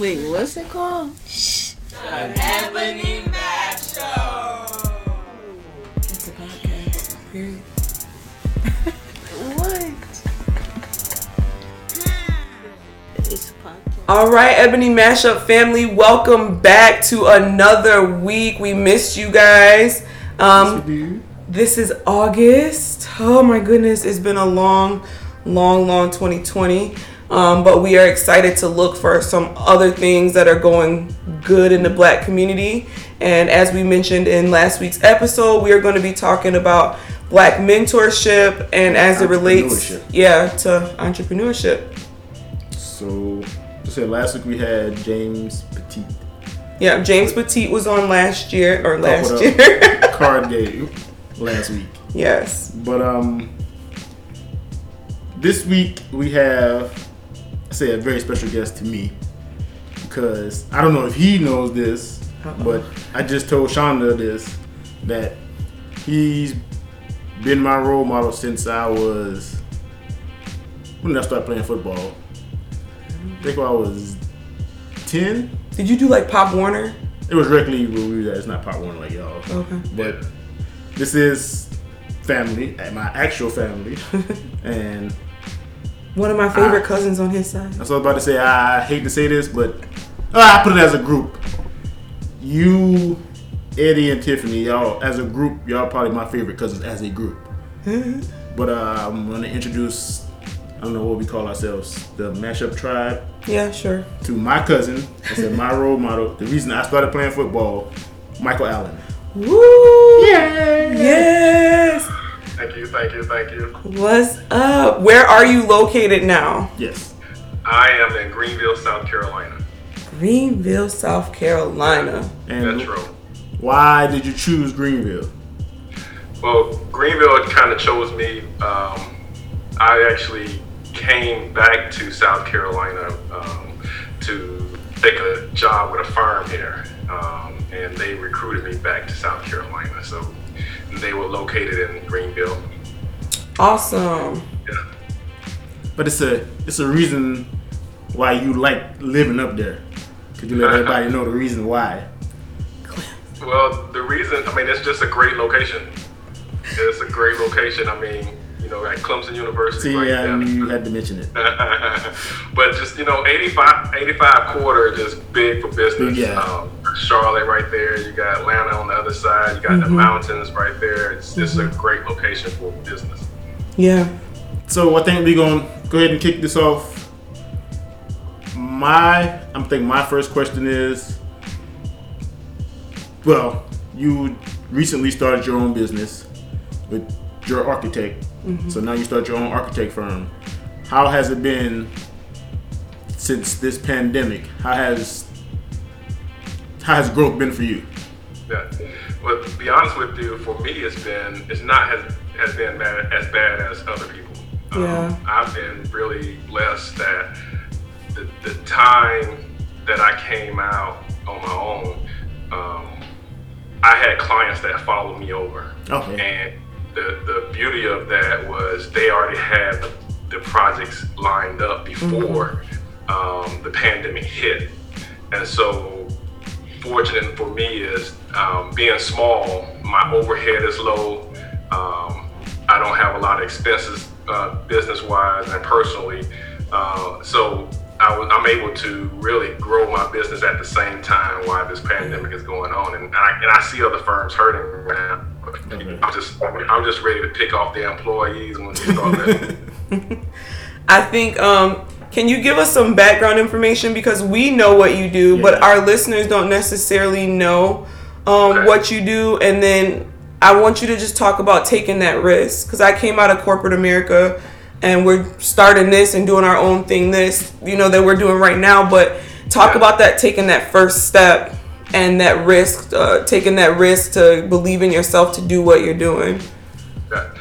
Wait, what's it called? An Ebony Mash Show. It's a podcast. Period. what? It's a podcast. All right, Ebony Mashup family, welcome back to another week. We missed you guys. Um, this is August. Oh my goodness, it's been a long, long, long 2020. Um, but we are excited to look for some other things that are going good in the black community. And as we mentioned in last week's episode, we are going to be talking about black mentorship and as it relates, yeah, to entrepreneurship. So, just said last week we had James Petit. Yeah, James Petit was on last year or last Coupled year. card game last week. yes. But um, this week we have, I say, a very special guest to me because I don't know if he knows this, Uh-oh. but I just told Shonda this that he's been my role model since I was when did I start playing football? I think when I was ten. Did you do like Pop Warner? It was directly where we were at. It's not Pop Warner like y'all. Okay. But this is family, my actual family, and One of my favorite Ah. cousins on his side. I was about to say. I hate to say this, but uh, I put it as a group. You, Eddie, and Tiffany, y'all as a group, y'all probably my favorite cousins as a group. but uh, I'm gonna introduce. I don't know what we call ourselves, the Mashup Tribe, Yeah, sure. to my cousin. I said my role model. The reason I started playing football, Michael Allen. Woo! Yes. Thank you, thank you, thank you. What's up? Where are you located now? Yes. I am in Greenville, South Carolina. Greenville, South Carolina. And Metro. why did you choose Greenville? Well, Greenville kind of chose me. Um, I actually came back to South Carolina um, to take a job with a firm here, um, and they recruited me back to South Carolina. So they were located in Greenville. Awesome. Yeah. But it's a it's a reason why you like living up there. Could you let everybody know the reason why? Well, the reason, I mean, it's just a great location. It's a great location. I mean, you know, at Clemson University. See, right yeah, you had to mention it. but just you know 85 85 corridor just big for business Yeah. um, charlotte right there you got atlanta on the other side you got the mountains right there it's just a great location for business Yeah. So I think we're gonna go ahead and kick this off. My I'm thinking my first question is well, you recently started your own business with your architect. So now you start your own architect firm. How has it been since this pandemic? How has how has growth been for you? yeah Well, to be honest with you for me it's been it's not as has been bad, as bad as other people Um, Yeah. i've been really blessed that the, the time that i came out on my own um, i had clients that followed me over Okay. And the, the beauty of that was they already had the, the projects lined up before um, the pandemic hit. And so, fortunate for me is um, being small, my overhead is low. Um, I don't have a lot of expenses uh, business wise and personally. Uh, so, I was, I'm able to really grow my business at the same time while this pandemic is going on, and I, and I see other firms hurting right now. I'm just I'm just ready to pick off the employees when they start. I think um can you give us some background information because we know what you do, but our listeners don't necessarily know um, Okay. what you do, and then I want you to just talk about taking that risk because I came out of corporate America, and we're starting this and doing our own thing. This you know that we're doing right now, but talk Yeah. about that taking that first step and that risk, uh, taking that risk to believe in yourself to do what you're doing. Yeah.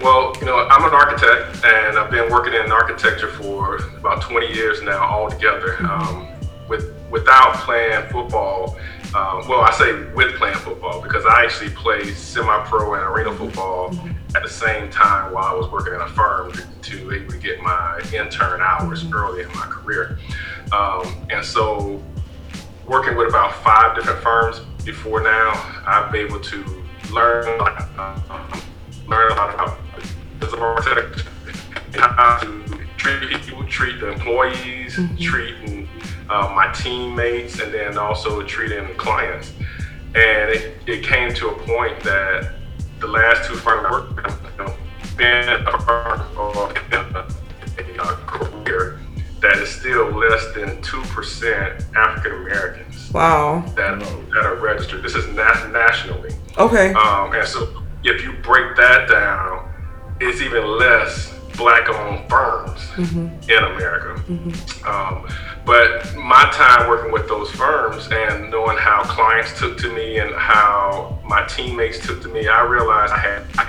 Well, you know, I'm an architect, and I've been working in architecture for about 20 years now altogether. Um, with without playing football, um, well, I say with playing football because I actually played semi-pro and arena football at the same time while I was working in a firm to, to get my intern hours early in my career. Um, and so, working with about five different firms before now, I've been able to learn um, learn a lot about business architecture, how to treat people, treat the employees, treating uh, my teammates, and then also treating clients. And it, it came to a point that the last two firms I worked with, you know, being a firm or that is still less than 2% African Americans Wow. that, that are registered. This is na- nationally. Okay. Um, and so if you break that down, it's even less black owned firms in America. Um, but my time working with those firms and knowing how clients took to me and how my teammates took to me, I realized I had, I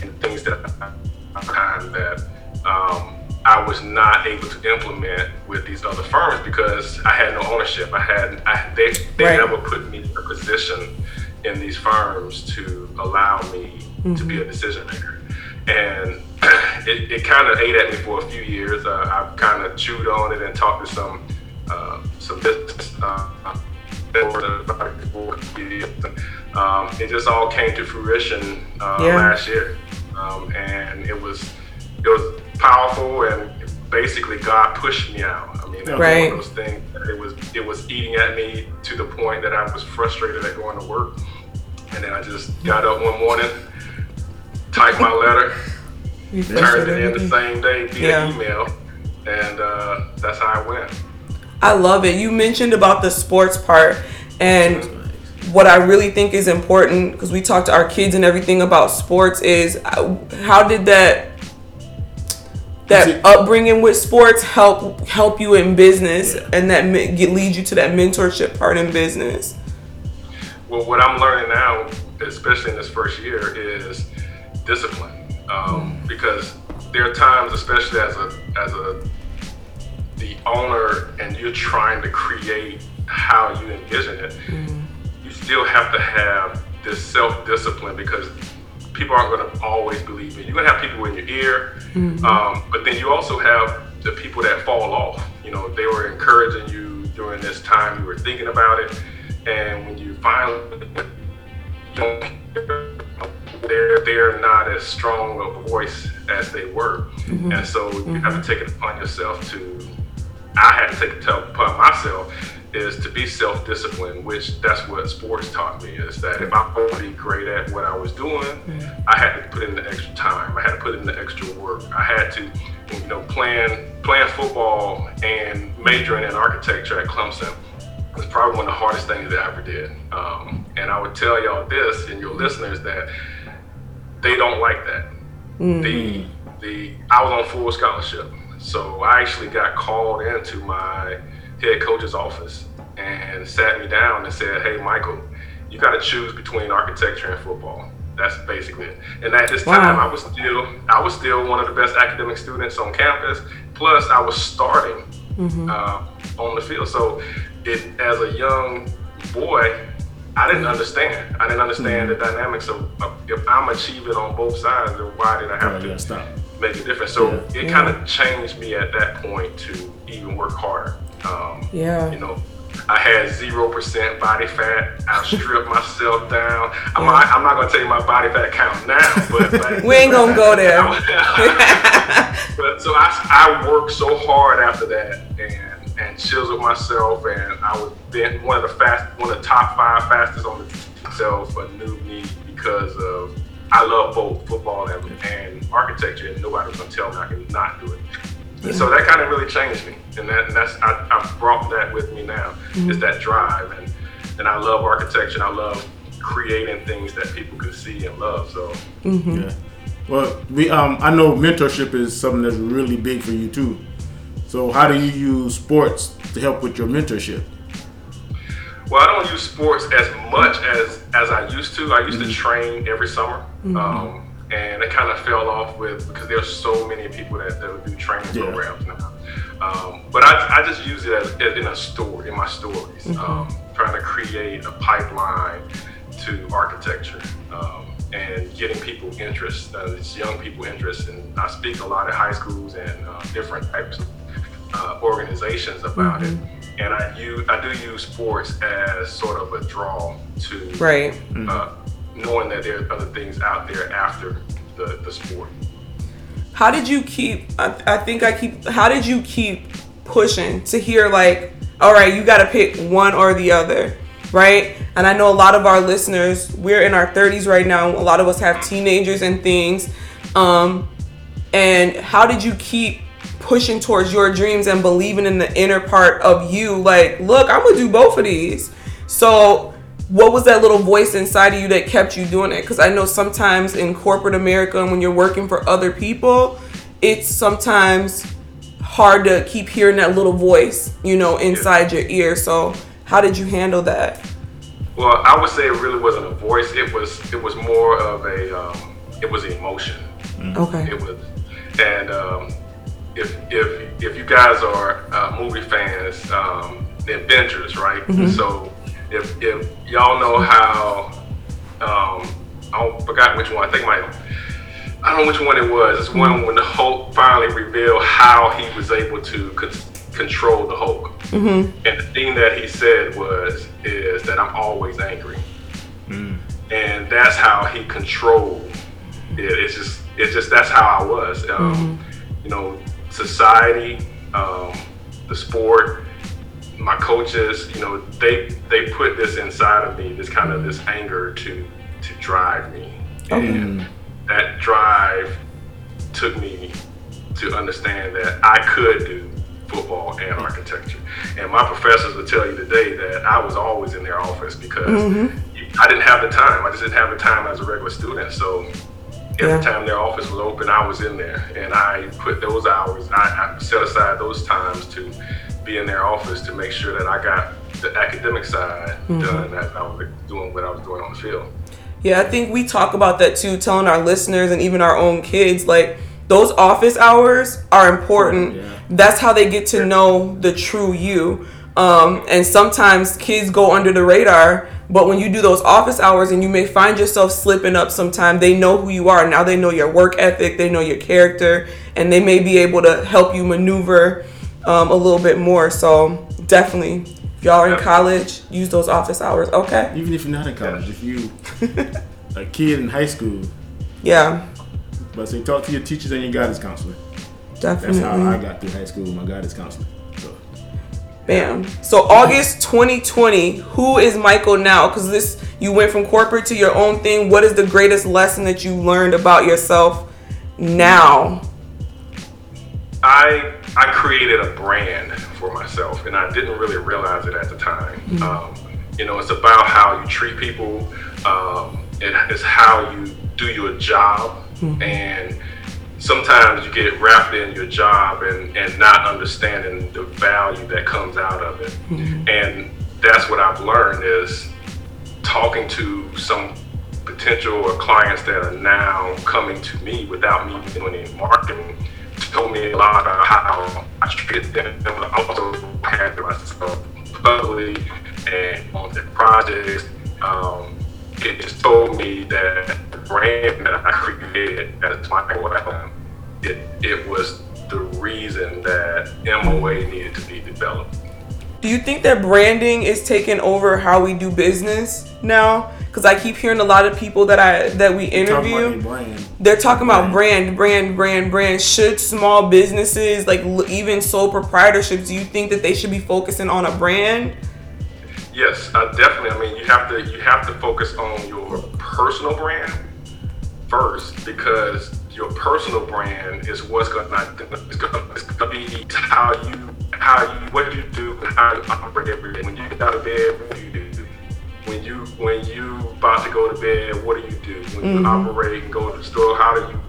had things that I, time that um, I was not able to implement with these other firms because I had no ownership. I had I, they they Right. never put me in a position in these firms to allow me to be a decision maker, and it, it kind of ate at me for a few years. Uh, I've kind of chewed on it and talked to some uh, some business. Uh, um, it just all came to fruition uh, Yeah. last year, um, and it was it was powerful and basically God pushed me out. I mean, was Right. one of those things. that It was it was eating at me to the point that I was frustrated at going to work, and then I just got up one morning, typed my letter, turned it in the same day via Yeah. email, and uh, that's how I went. I love it. You mentioned about the sports part and what I really think is important because we talk to our kids and everything about sports is uh, how did that that it- upbringing with sports help help you in business Yeah. and that get, lead you to that mentorship part in business. Well, what I'm learning now, especially in this first year, is discipline. Um, because there are times, especially as a as a the owner, and you're trying to create how you envision it. You still have to have this self discipline because people aren't going to always believe in you. You're going to have people in your ear, mm-hmm. um, but then you also have the people that fall off. You know, they were encouraging you during this time you were thinking about it, and when you finally don't, they're they're not as strong of a voice as they were, mm-hmm. and so you have to mm-hmm. take it upon yourself to. I had to take it upon myself is to be self-disciplined, which that's what sports taught me is that if I want to be great at what I was doing, I had to put in the extra time. I had to put in the extra work. I had to, you know, playing playing football and majoring in architecture at Clemson was probably one of the hardest things that I ever did. Um, and I would tell y'all this and your listeners that they don't like that. The the I was on full scholarship, so I actually got called into my head coach's office and sat me down and said, "Hey, Michael, you got to choose between architecture and football." That's basically it. And at this time, Wow. I was still I was still one of the best academic students on campus. Plus, I was starting uh, on the field. So, it as a young boy, I didn't understand. I didn't understand the dynamics of, of if I'm achieving on both sides, then why did I have Oh, to yeah, stop. make a difference? So Yeah. it kind of changed me at that point to even work harder. Um, Yeah. You know, I had zero percent body fat. I stripped myself down. I'm, not, I'm not gonna tell you my body fat count now, but We ain't gonna go there. but so I, I worked so hard after that and and chiseled myself and I was then one of the fast one of the top five fastest on the myself a new me because of I love both football and, and architecture and nobody was gonna tell me I can not do it. And so that kind of really changed me, and that and that's I, I've brought that with me now. Is that drive, and and I love architecture. and I love creating things that people can see and love. So Yeah. Well, we um I know mentorship is something that's really big for you too. So how do you use sports to help with your mentorship? Well, I don't use sports as much as as I used to. I used to train every summer, um, and it kind of fell off with because there's so many people that, that would do training Yeah. programs now. Um, but I, I just use it as, as in a story in my stories, um, trying to create a pipeline to architecture um, and getting people interest, uh, it's young people interest. And I speak a lot at high schools and uh, different types of uh, organizations about it, and I use I do use sports as sort of a draw to Right. uh, knowing that there's other things out there after the, the sport. How did you keep? I, I think I keep. How did you keep pushing to hear like, all right, you got to pick one or the other, right? And I know a lot of our listeners, we're in our 30s right now. A lot of us have teenagers and things. Um, and how did you keep pushing towards your dreams and believing in the inner part of you? Like, look, I'm gonna do both of these. So, what was that little voice inside of you that kept you doing it? Because I know sometimes in corporate America and when you're working for other people, it's sometimes hard to keep hearing that little voice, you know, inside your ear. So, how did you handle that? Well, I would say it really wasn't a voice. It was it was more of a um, it was emotion. Okay. It was, and um, if if if you guys are uh, movie fans, um, the Avengers, right? So if if y'all know how, um, I forgot which one. I think my I don't know which one it was. It's one when the Hulk finally revealed how he was able to con- control the Hulk. And the thing that he said was, is that I'm always angry. And that's how he controlled it. It's just, it's just, that's how I was. Um, You know, society, um, the sport, my coaches, you know, they, they put this inside of me, this kind of this anger to, to drive me. And that drive took me to understand that I could do football and architecture. And my professors will tell you today that I was always in their office because mm-hmm. I didn't have the time. I just didn't have the time as a regular student. So every Yeah. time their office was open, I was in there. And I put those hours, I, I set aside those times to be in their office to make sure that I got the academic side done that I was doing what I was doing on the field. Yeah, I think we talk about that too, telling our listeners and even our own kids like those office hours are important. Yeah. That's how they get to know the true you. Um, and sometimes kids go under the radar, but when you do those office hours and you may find yourself slipping up sometime, they know who you are. Now they know your work ethic, they know your character, and they may be able to help you maneuver um, a little bit more. So definitely, if y'all are in college, use those office hours. Okay. Even if you're not in college, if you a kid in high school, Yeah, but say talk to your teachers and your guidance counselor. Definitely. That's how I got through high school with my guidance counselor. So Bam. So August 2020, who is Michael now? Because this you went from corporate to your own thing. What is the greatest lesson that you learned about yourself now? I I created a brand for myself, and I didn't really realize it at the time. Um, you know, it's about how you treat people. Um, it, it's how you do your job, and sometimes you get wrapped in your job and, and not understanding the value that comes out of it. And that's what I've learned is talking to some potential or clients that are now coming to me without me doing any marketing told me a lot about how I treated them and also handled myself publicly and on the projects. Um, it just told me that the brand that I created as Michael Allen, it, it was the reason that MOA needed to be developed. Do you think that branding is taking over how we do business now? Because I keep hearing a lot of people that I that we interview. your brand. They're talking about brand, brand, brand, brand. Should small businesses, like l- even sole proprietorships, do you think that they should be focusing on a brand? Yes, uh, definitely. I mean, you have to you have to focus on your personal brand first because your personal brand is what's going to it's going to be how you how you what you do and how you operate every day. When you get out of bed, what do you do? When you when you about to go to bed, what do you do? When you mm-hmm. operate and go to the store, how do you?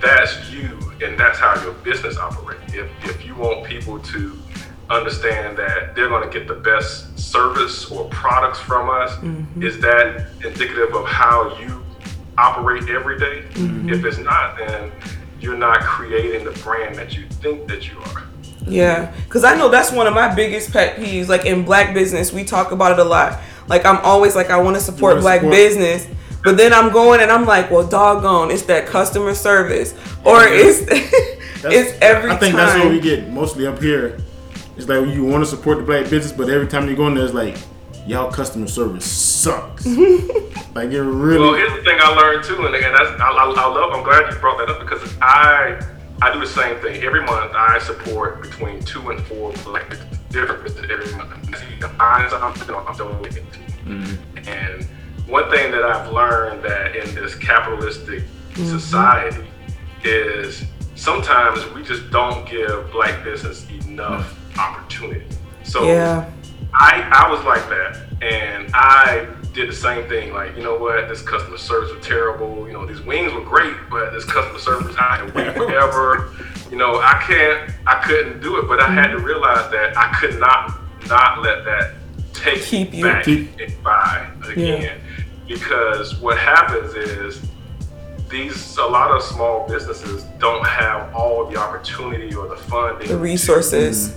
That's you, and that's how your business operates. If if you want people to understand that they're going to get the best service or products from us, mm-hmm. is that indicative of how you operate every day? Mm-hmm. If it's not, then you're not creating the brand that you think that you are. Yeah, because I know that's one of my biggest pet peeves. Like in black business, we talk about it a lot. Like I'm always like, I want to support black support- business, but then I'm going and I'm like, well, doggone, it's that customer service, or it's it's every I think time. that's what we get mostly up here. It's like you want to support the black business, but every time you go in there, it's like y'all customer service sucks. like it really. Well, here's the thing I learned too, and, and that's I, I, I love. I'm glad you brought that up because I I do the same thing every month. I support between two and four black different businesses every month. See the fine I'm I'm donating to. And one thing that I've learned that in this capitalistic mm-hmm. society is sometimes we just don't give black business enough opportunity. So yeah. I I was like that, and I did the same thing. Like, you know what? This customer service was terrible. You know, these wings were great, but this customer service, I can wait forever. You know, I can't, I couldn't do it. But I had to mm-hmm. realize that I could not not let that take Keep you- back Keep- and buy again, because what happens is these a lot of small businesses don't have all the opportunity or the funding The resources.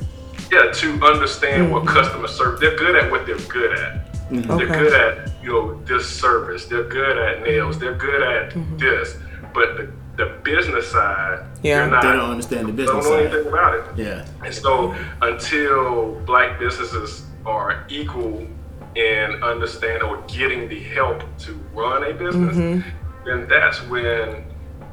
yeah, to understand what mm-hmm. customer service. They're good at what they're good at. Mm-hmm. They're Okay. good at you know this service. They're good at nails. They're good at mm-hmm. this. But the, the business side, Yeah. they're not. they don't understand the they business don't know side. anything about it. Yeah. And so until black businesses are equal in understanding or getting the help to run a business, mm-hmm. then that's when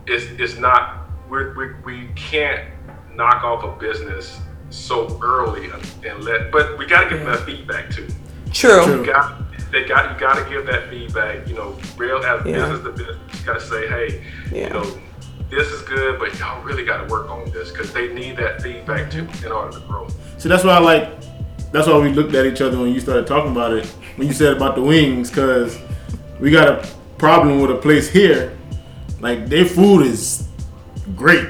it's, it's not, we're, we, we can't knock off a business so early and, and let, but we got to give them that feedback too. True. True. You got, they got, you got to give that feedback, you know, real as Yeah. business to business. You got to say, hey, Yeah. you know, this is good, but y'all really got to work on this because they need that feedback too in order to grow. So that's why I like. That's why we looked at each other when you started talking about it. When you said about the wings, because we got a problem with a place here. Like their food is great,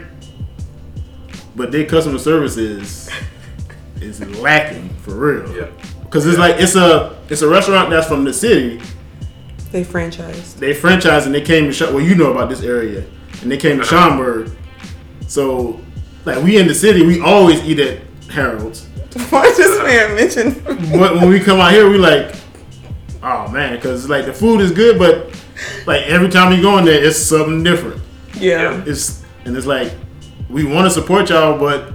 but their customer service is is lacking for real. Yeah. Because it's like it's a it's a restaurant that's from the city. They franchised. They franchised and they came to Scha- well, you know about this area, and they came to Schaumburg. So, like we in the city, we always eat at Harold's. Why this man mentioned? but when we come out here, we like, oh man, because like the food is good, but like every time you go in there, it's something different. Yeah. It's and it's like we want to support y'all, but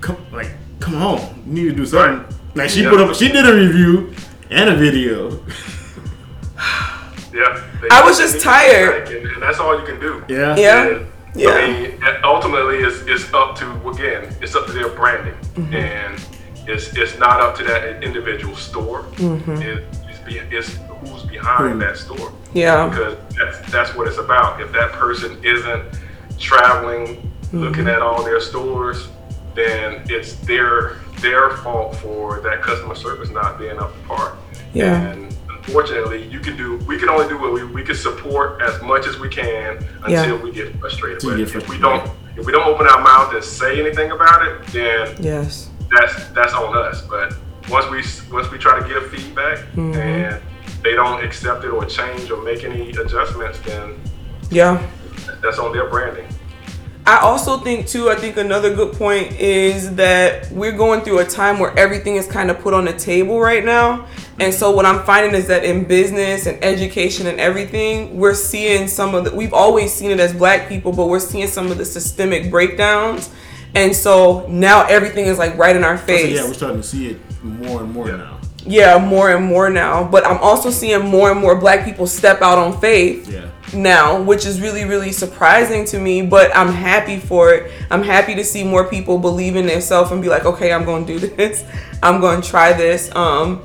come like come home, you need to do something. Like she Yeah. put up, she did a review and a video. Yeah. they- I was just tired. And, and that's all you can do. Yeah, Yeah. And, Yeah. I mean, ultimately, it's, it's up to again, it's up to their branding, Mm-hmm. and it's it's not up to that individual store. Mm-hmm. It, it's, be, it's who's behind Who? that store. Yeah. Because that's that's what it's about. If that person isn't traveling, looking at all their stores, then it's their their fault for that customer service not being up to par. Yeah. And unfortunately, you can do. We can only do what we we can support as much as we can until Yeah. we get frustrated. Till But you get if we don't if we don't open our mouth and say anything about it, then Yes. that's that's on us. But once we once we try to give feedback Mm-hmm. and they don't accept it or change or make any adjustments, then Yeah. that's on their branding. I also think too, I think another good point is that we're going through a time where everything is kind of put on the table right now. And so what I'm finding is that in business and education and everything, we're seeing some of the we've always seen it as black people, but we're seeing some of the systemic breakdowns. And so now everything is like right in our So, face. yeah, we're starting to see it more and more Yeah. now. Yeah, more and more now. But I'm also seeing more and more black people step out on faith Yeah, now, which is really, really surprising to me. But I'm happy for it. I'm happy to see more people believe in themselves and be like, okay, I'm going to do this. I'm going to try this. Um,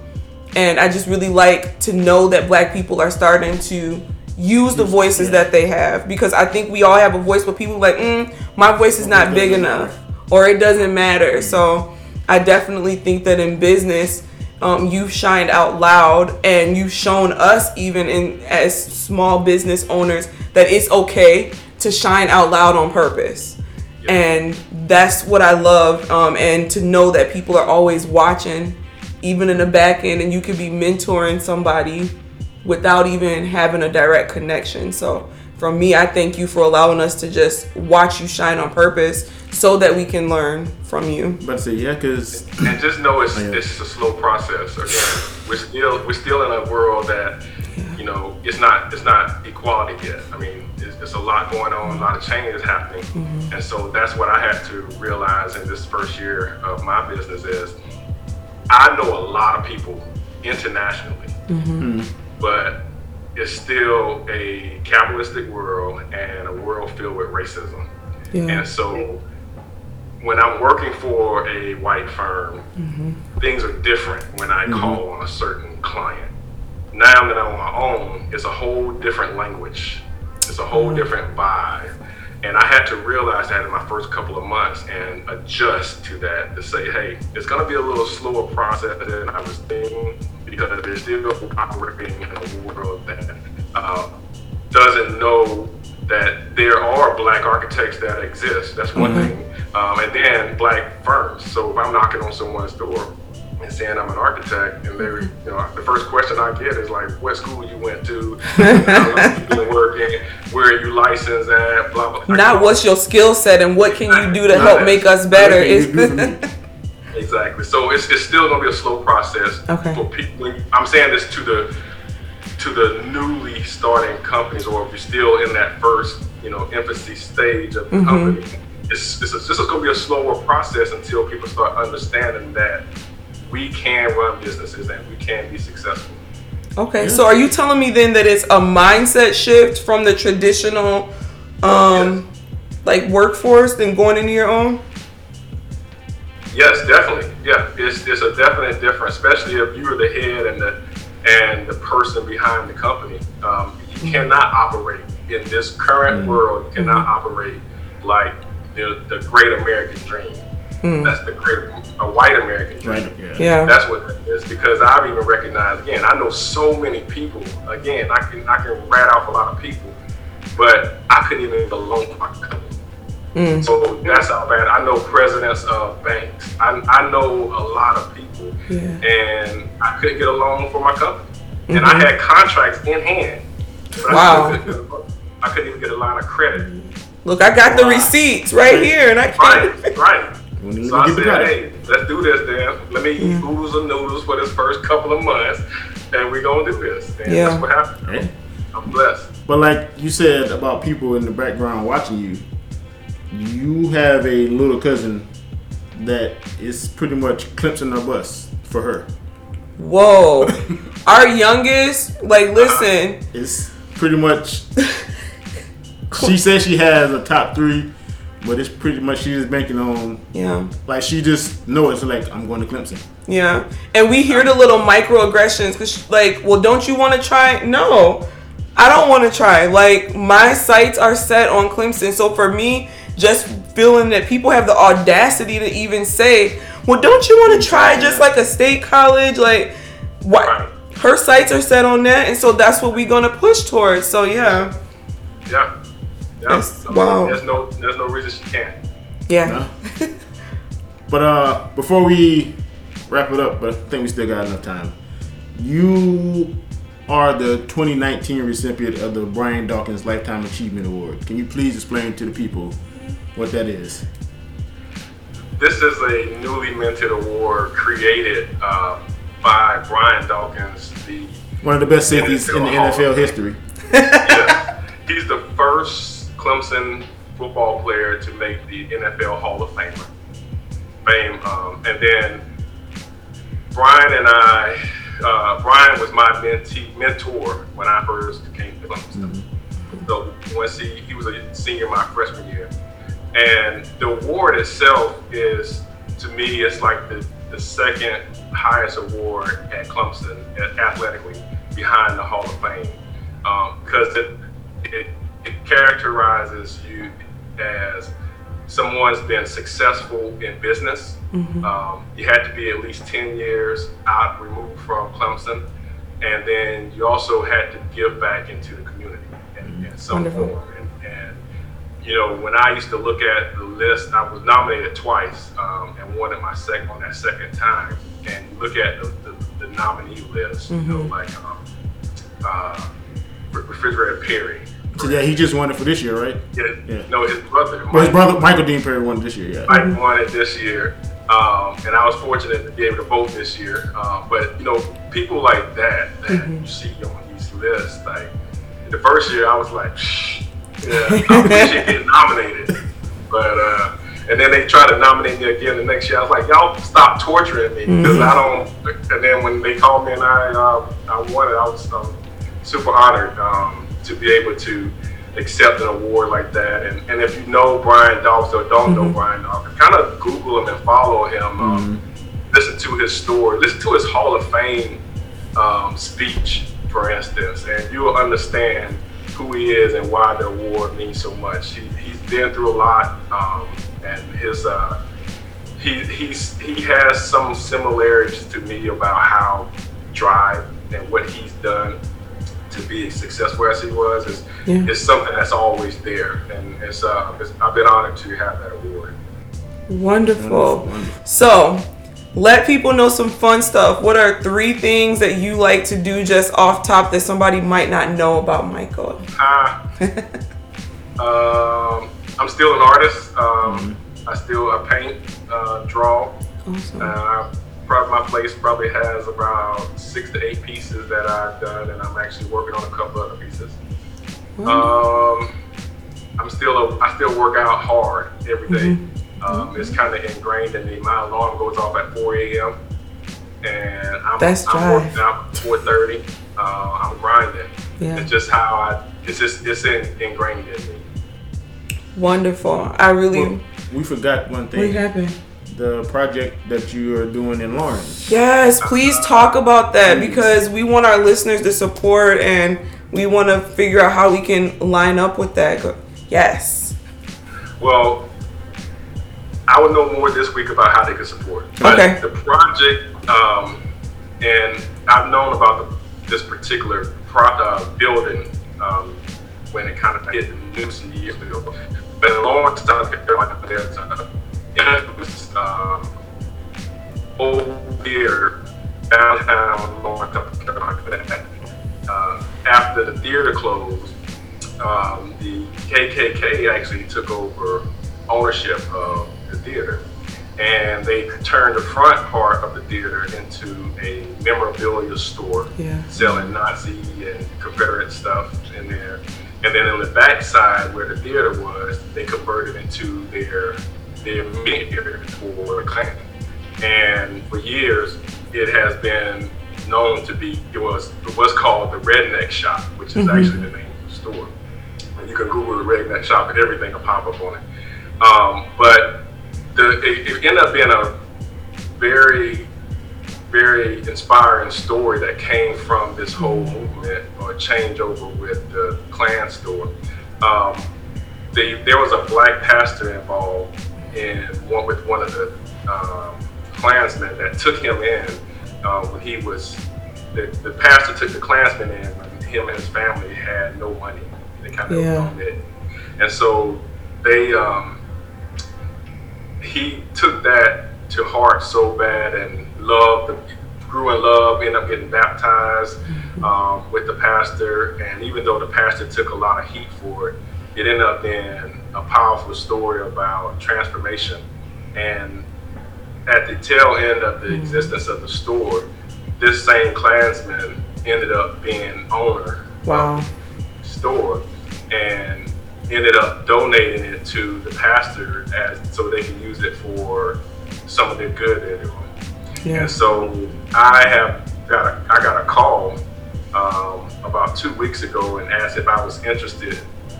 and I just really like to know that black people are starting to use the voices yeah. that they have because I think we all have a voice, but people are like, mm, my voice is not big enough or it doesn't matter. So I definitely think that in business, um, you've shined out loud and you've shown us even in as small business owners that it's okay to shine out loud on purpose. And that's what I love. Um, and to know that people are always watching, even in the back end, and you could be mentoring somebody without even having a direct connection. So from me, I thank you for allowing us to just watch you shine on purpose so that we can learn from you. but to say yeah, because And just know it's Oh, yeah. it's a slow process. Again, we're still we're still in a world that you know, it's not it's not equality yet. I mean, it's, it's a lot going on, a lot of change is happening, mm-hmm. and so that's what I had to realize in this first year of my business is I know a lot of people internationally, mm-hmm. hmm. but it's still a capitalistic world and a world filled with racism. Yeah. And so when I'm working for a white firm, mm-hmm. things are different when I mm-hmm. call on a certain client. Now that I'm on my own, it's a whole different language. It's a whole mm-hmm. different vibe. And I had to realize that in my first couple of months and adjust to that to say, hey, it's going to be a little slower process than I was thinking because they're still operating in a world that uh, doesn't know that there are black architects that exist. That's one thing. Um, and then black firms. So if I'm knocking on someone's door and saying I'm an architect, and they're, you know, the first question I get is like, what school you went to, how long you been working, where are you licensed at, blah, blah. Not what's your skill set and what can you do to help make us better. What can you Is do for me? Exactly. So it's, it's still gonna be a slow process Okay. for people. I'm saying this to the to the newly starting companies, or if you're still in that first, you know, infancy stage of the Mm-hmm. company. It's, it's, this is gonna be a slower process until people start understanding that we can run businesses and we can be successful. Okay, so are you telling me then that it's a mindset shift from the traditional, um, like workforce than going into your own? Yes, definitely. Yeah, it's, it's a definite difference, especially if you're the head and the and the person behind the company. Um, you cannot operate in this current mm. world. You cannot mm-hmm. operate like the, the great American dream. Mm. That's the great a white American dream. Right. Yeah. Yeah. That's what it is because I've even recognized again. I know so many people. Again, I can I can rat off a lot of people, but I couldn't even belong to my company. Mm. So that's how bad. I know presidents of banks. I, I know a lot of people, Yeah. and I couldn't get a loan for my company, and I mm-hmm. had contracts in hand. But Wow. I, couldn't, I couldn't even get a line of credit. Look, I got the receipts right here, and I can't. Right, right. So I said, hey, let's do this then. Let me eat oodles and noodles for this first couple of months, and we're gonna do this. And Yeah. that's what happened. Right. I'm blessed. But like you said about people in the background watching you, you have a little cousin that is pretty much Clemson or bus for her. Whoa, our youngest, like, listen, uh-huh. It's pretty much. she says she has a top three, but it's pretty much she's just banking on yeah. like she just knows like I'm going to Clemson. Yeah, and we hear the little microaggressions because, like, well, don't you want to try? No, I don't want to try. Like, my sights are set on Clemson. So for me, just feeling that people have the audacity to even say, well, don't you want to try just like a state college? Like, what? Right. Her sights are set on that, and so that's what we're gonna push towards. So yeah, Yeah. Yeah. That's- I mean, wow. There's no there's no reason she can't. yeah, But uh, before we wrap it up, but I think we still got enough time. You are the 2019 recipient of the Brian Dawkins Lifetime Achievement Award. Can you please explain to the people what that is? This is a newly minted award created uh, by Brian Dawkins, the One of the best safeties in the NFL history. yeah, he's the first Clemson football player to make the NFL Hall of Fame. Fame, um, and then Brian and I, uh, Brian was my mentee, mentor when I first came to Clemson. So once he, he was a senior my freshman year, and the award itself is to me it's like the, the second highest award at Clemson athletically behind the Hall of Fame because it, it it characterizes you as someone's been successful in business. Um, you had to be at least 10 years out removed from Clemson. And then you also had to give back into the community in, in some Wonderful. form. You know, when I used to look at the list, I was nominated twice um, and won it my second on that second time. And look at the, the, the nominee list, you know, like um, uh, Refrigerator Perry. So yeah, he just won it for this year, right? Yeah, Yeah. No, his brother. Well, his brother Michael Dean Perry won it this year. Yeah. Mike won it this year, um, and I was fortunate to be able to vote this year. Um, but you know, people like that that you see on these lists. Like the first year, I was like, Shh, yeah, I wish get nominated, but uh, and then they try to nominate me again the next year. I was like, y'all stop torturing me because I don't. And then when they called me and I uh, I won it, I was um, super honored um, to be able to accept an award like that. And, and if you know Brian Dawkins or don't know Brian Dawkins, kind of Google him and follow him. Um, listen to his story, listen to his Hall of Fame um, speech, for instance, and you will understand who he is and why the award means so much. He, he's been through a lot, um, and his uh, he he's he has some similarities to me about how drive and what he's done to be as successful as he was is Yeah. is something that's always there, and it's, uh, it's I've been honored to have that award. Wonderful. Wonderful. So, let people know some fun stuff. What are three things that you like to do just off top that somebody might not know about Michael? Uh, um, I'm still an artist. Um, I still I paint, uh, draw. Awesome. Uh, probably my place probably has about six to eight pieces that I've done, and I'm actually working on a couple other pieces. Um, I'm still a, I still work out hard every day. Um, it's kind of ingrained in me. My alarm goes off at 4 a.m. and I'm, That's I'm working out at 4:30. Uh, I'm grinding. Yeah. It's just how I. It's just it's in, ingrained in me. Wonderful. I really. Well, we forgot one thing. what thing. happened? The project that you are doing in Laurens. Yes, please talk about that because we want our listeners to support and we want to figure out how we can line up with that. Yes. Well, I will know more this week about how they can support. But Okay. The project, um, and I've known about the, this particular pro, uh, building um, when it kind of hit the news years ago. But in Laurens, South Carolina, there's a infamous um, old theater downtown Laurens, South Carolina. that, Uh, after the theater closed, um, the KKK actually took over ownership of the theater. And they turned the front part of the theater into a memorabilia store, Yeah. selling Nazi and Confederate stuff in there. And then in the back side where the theater was, they converted into their their meeting area for the Klan. And for years, it has been known to be it was what's called the Redneck Shop, which is actually the name of the store. And you can Google the Redneck Shop and everything will pop up on it. Um, but the, it, it ended up being a very, very inspiring story that came from this whole movement or changeover with the Klan store. Um, they, there was a black pastor involved in one with one of the um, Klansmen that took him in uh, when he was the, the pastor took the Klansmen in when him and his family had no money. They kind of Yeah. owned it, and so they um, he took that to heart so bad and loved, grew in love, ended up getting baptized um, with the pastor. And even though the pastor took a lot of heat for it, it ended up being a powerful story about transformation. And at the tail end of the existence of the store, this same Klansman ended up being owner Wow. of the store and ended up donating it to the pastor as so they can use it for some of their good they're doing. Yeah. And so I have got a, I got a call um, about two weeks ago and asked if I was interested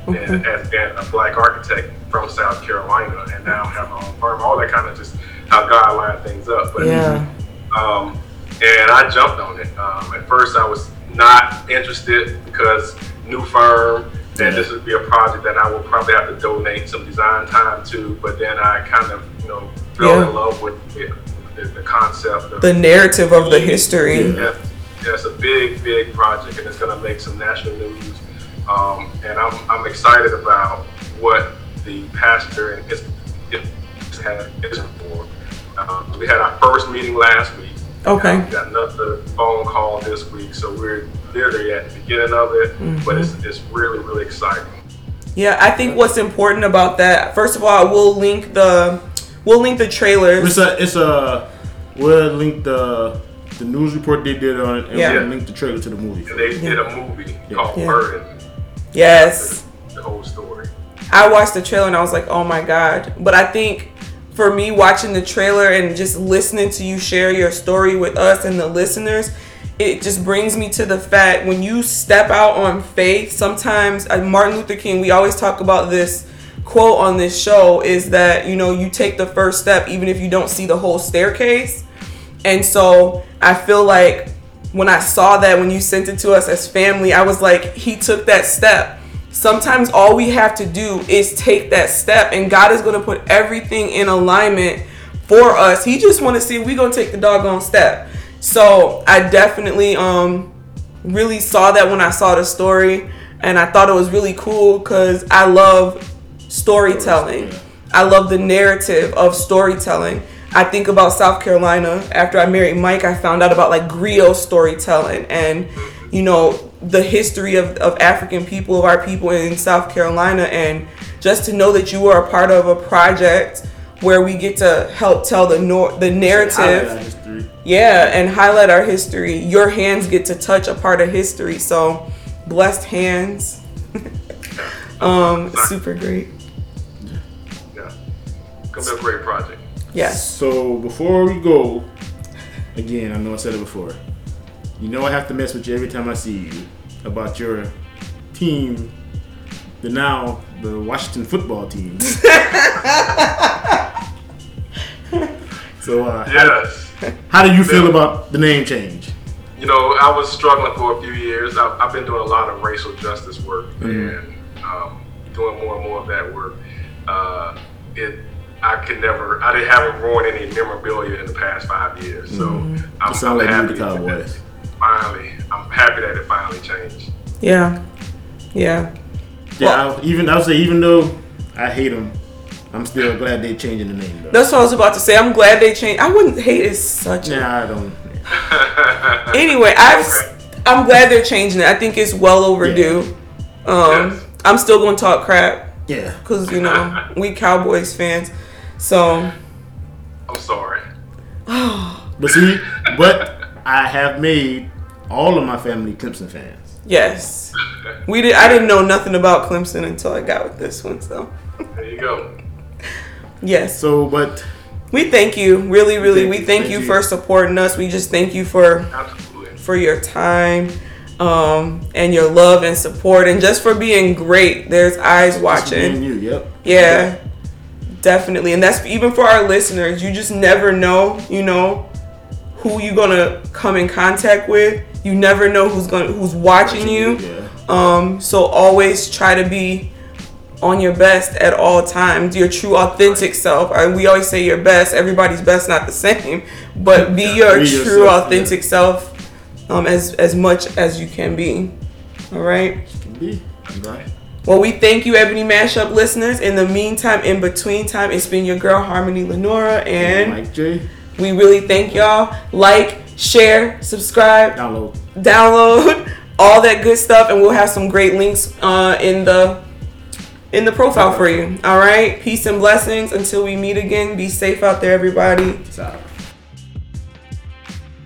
in, as a black architect from South Carolina and now have my own firm, all that kind of just how God lined things up. But Yeah. um, and I jumped on it. Um, at first, I was not interested because new firm, and this would be a project that I will probably have to donate some design time to. But then I kind of, you know, fell Yeah. in love with it, the, the concept of The narrative of the history. yeah, yeah, it's a big, big project, and it's going to make some national news. Um, and I'm, I'm excited about what the pastor and his, had vision for. Um, we had our first meeting last week. Okay. We got another phone call this week, so we're literally at the beginning of it, but mm-hmm. it's, it's really, really exciting. Yeah, I think what's important about that, first of all, we'll link the we'll link the trailers. It's a it's a we'll link the the news report they did on it, and Yeah. we're gonna link the trailer to the movie. And they did a movie called Yeah. Burden. Yes. The whole story. I watched the trailer and I was like, oh my god. But I think for me, watching the trailer and just listening to you share your story with us and the listeners, it just brings me to the fact when you step out on faith, sometimes uh, Martin Luther King, we always talk about this quote on this show is that, you know, you take the first step even if you don't see the whole staircase. And so I feel like when I saw that when you sent it to us as family, I was like, he took that step. Sometimes all we have to do is take that step, and God is going to put everything in alignment for us. He just want to see we going to take the doggone step. So I definitely um really saw that when I saw the story, and I thought it was really cool because I love storytelling. I love the narrative of storytelling. I think about South Carolina. After I married Mike, I found out about like griot storytelling and, you know, the history of, of African people, of our people in South Carolina. And just to know that you are a part of a project where we get to help tell the nor- the narrative. Highlight our history. Yeah, and highlight our history. Your hands get to touch a part of history. So, blessed hands. um, super great. Yeah. Gonna be a great project. Yes. So before we go, again, I know I said it before. You know I have to mess with you every time I see you about your team, the now the Washington football team. so uh, Yes. how do you feel about the name change? You know, I was struggling for a few years. I've, I've been doing a lot of racial justice work and um, doing more and more of that work. Uh, it, I could never, I didn't haven't worn any memorabilia in the past five years. So I'm, You sound I'm like you happy the Cowboys. that Finally, I'm happy that it finally changed. Yeah. Yeah. Yeah, I, even I'll say even though I hate them, I'm still glad they're changing the name. Though. That's what I was about to say. I'm glad they changed. I wouldn't hate it such a Nah, I don't. anyway, I've I'm glad they're changing it. I think it's well overdue. Um, Yes. I'm still gonna talk crap Yeah. because you know we Cowboys fans. So I'm sorry. But see, but I have made all of my family Clemson fans. yes, we did. I didn't know nothing about Clemson until I got with this one. So There you go. Yes, So, but we thank you. Really, really, Thank we thank, thank you you. for supporting us. We just thank you for Absolutely. for your time. Um, and your love and support, and just for being great. There's eyes watching. you, yep. Yeah, definitely. And that's even for our listeners. You just never know, you know, who you're gonna come in contact with. You never know who's gonna who's watching you. Yeah. Um, so always try to be on your best at all times, your true authentic self. And we always say your best. Everybody's best not the same, but be your Be true yourself, authentic self um, as as much as you can be. All right. Be. Right. Well, we thank you, Ebony Mashup listeners. In the meantime, in between time, it's been your girl Harmony Lenora, and Mike J. we really thank y'all. Like, share, subscribe, Download. download, all that good stuff, and we'll have some great links uh, in the in the profile for you. All right, peace and blessings. Until we meet again, be safe out there, everybody. Out.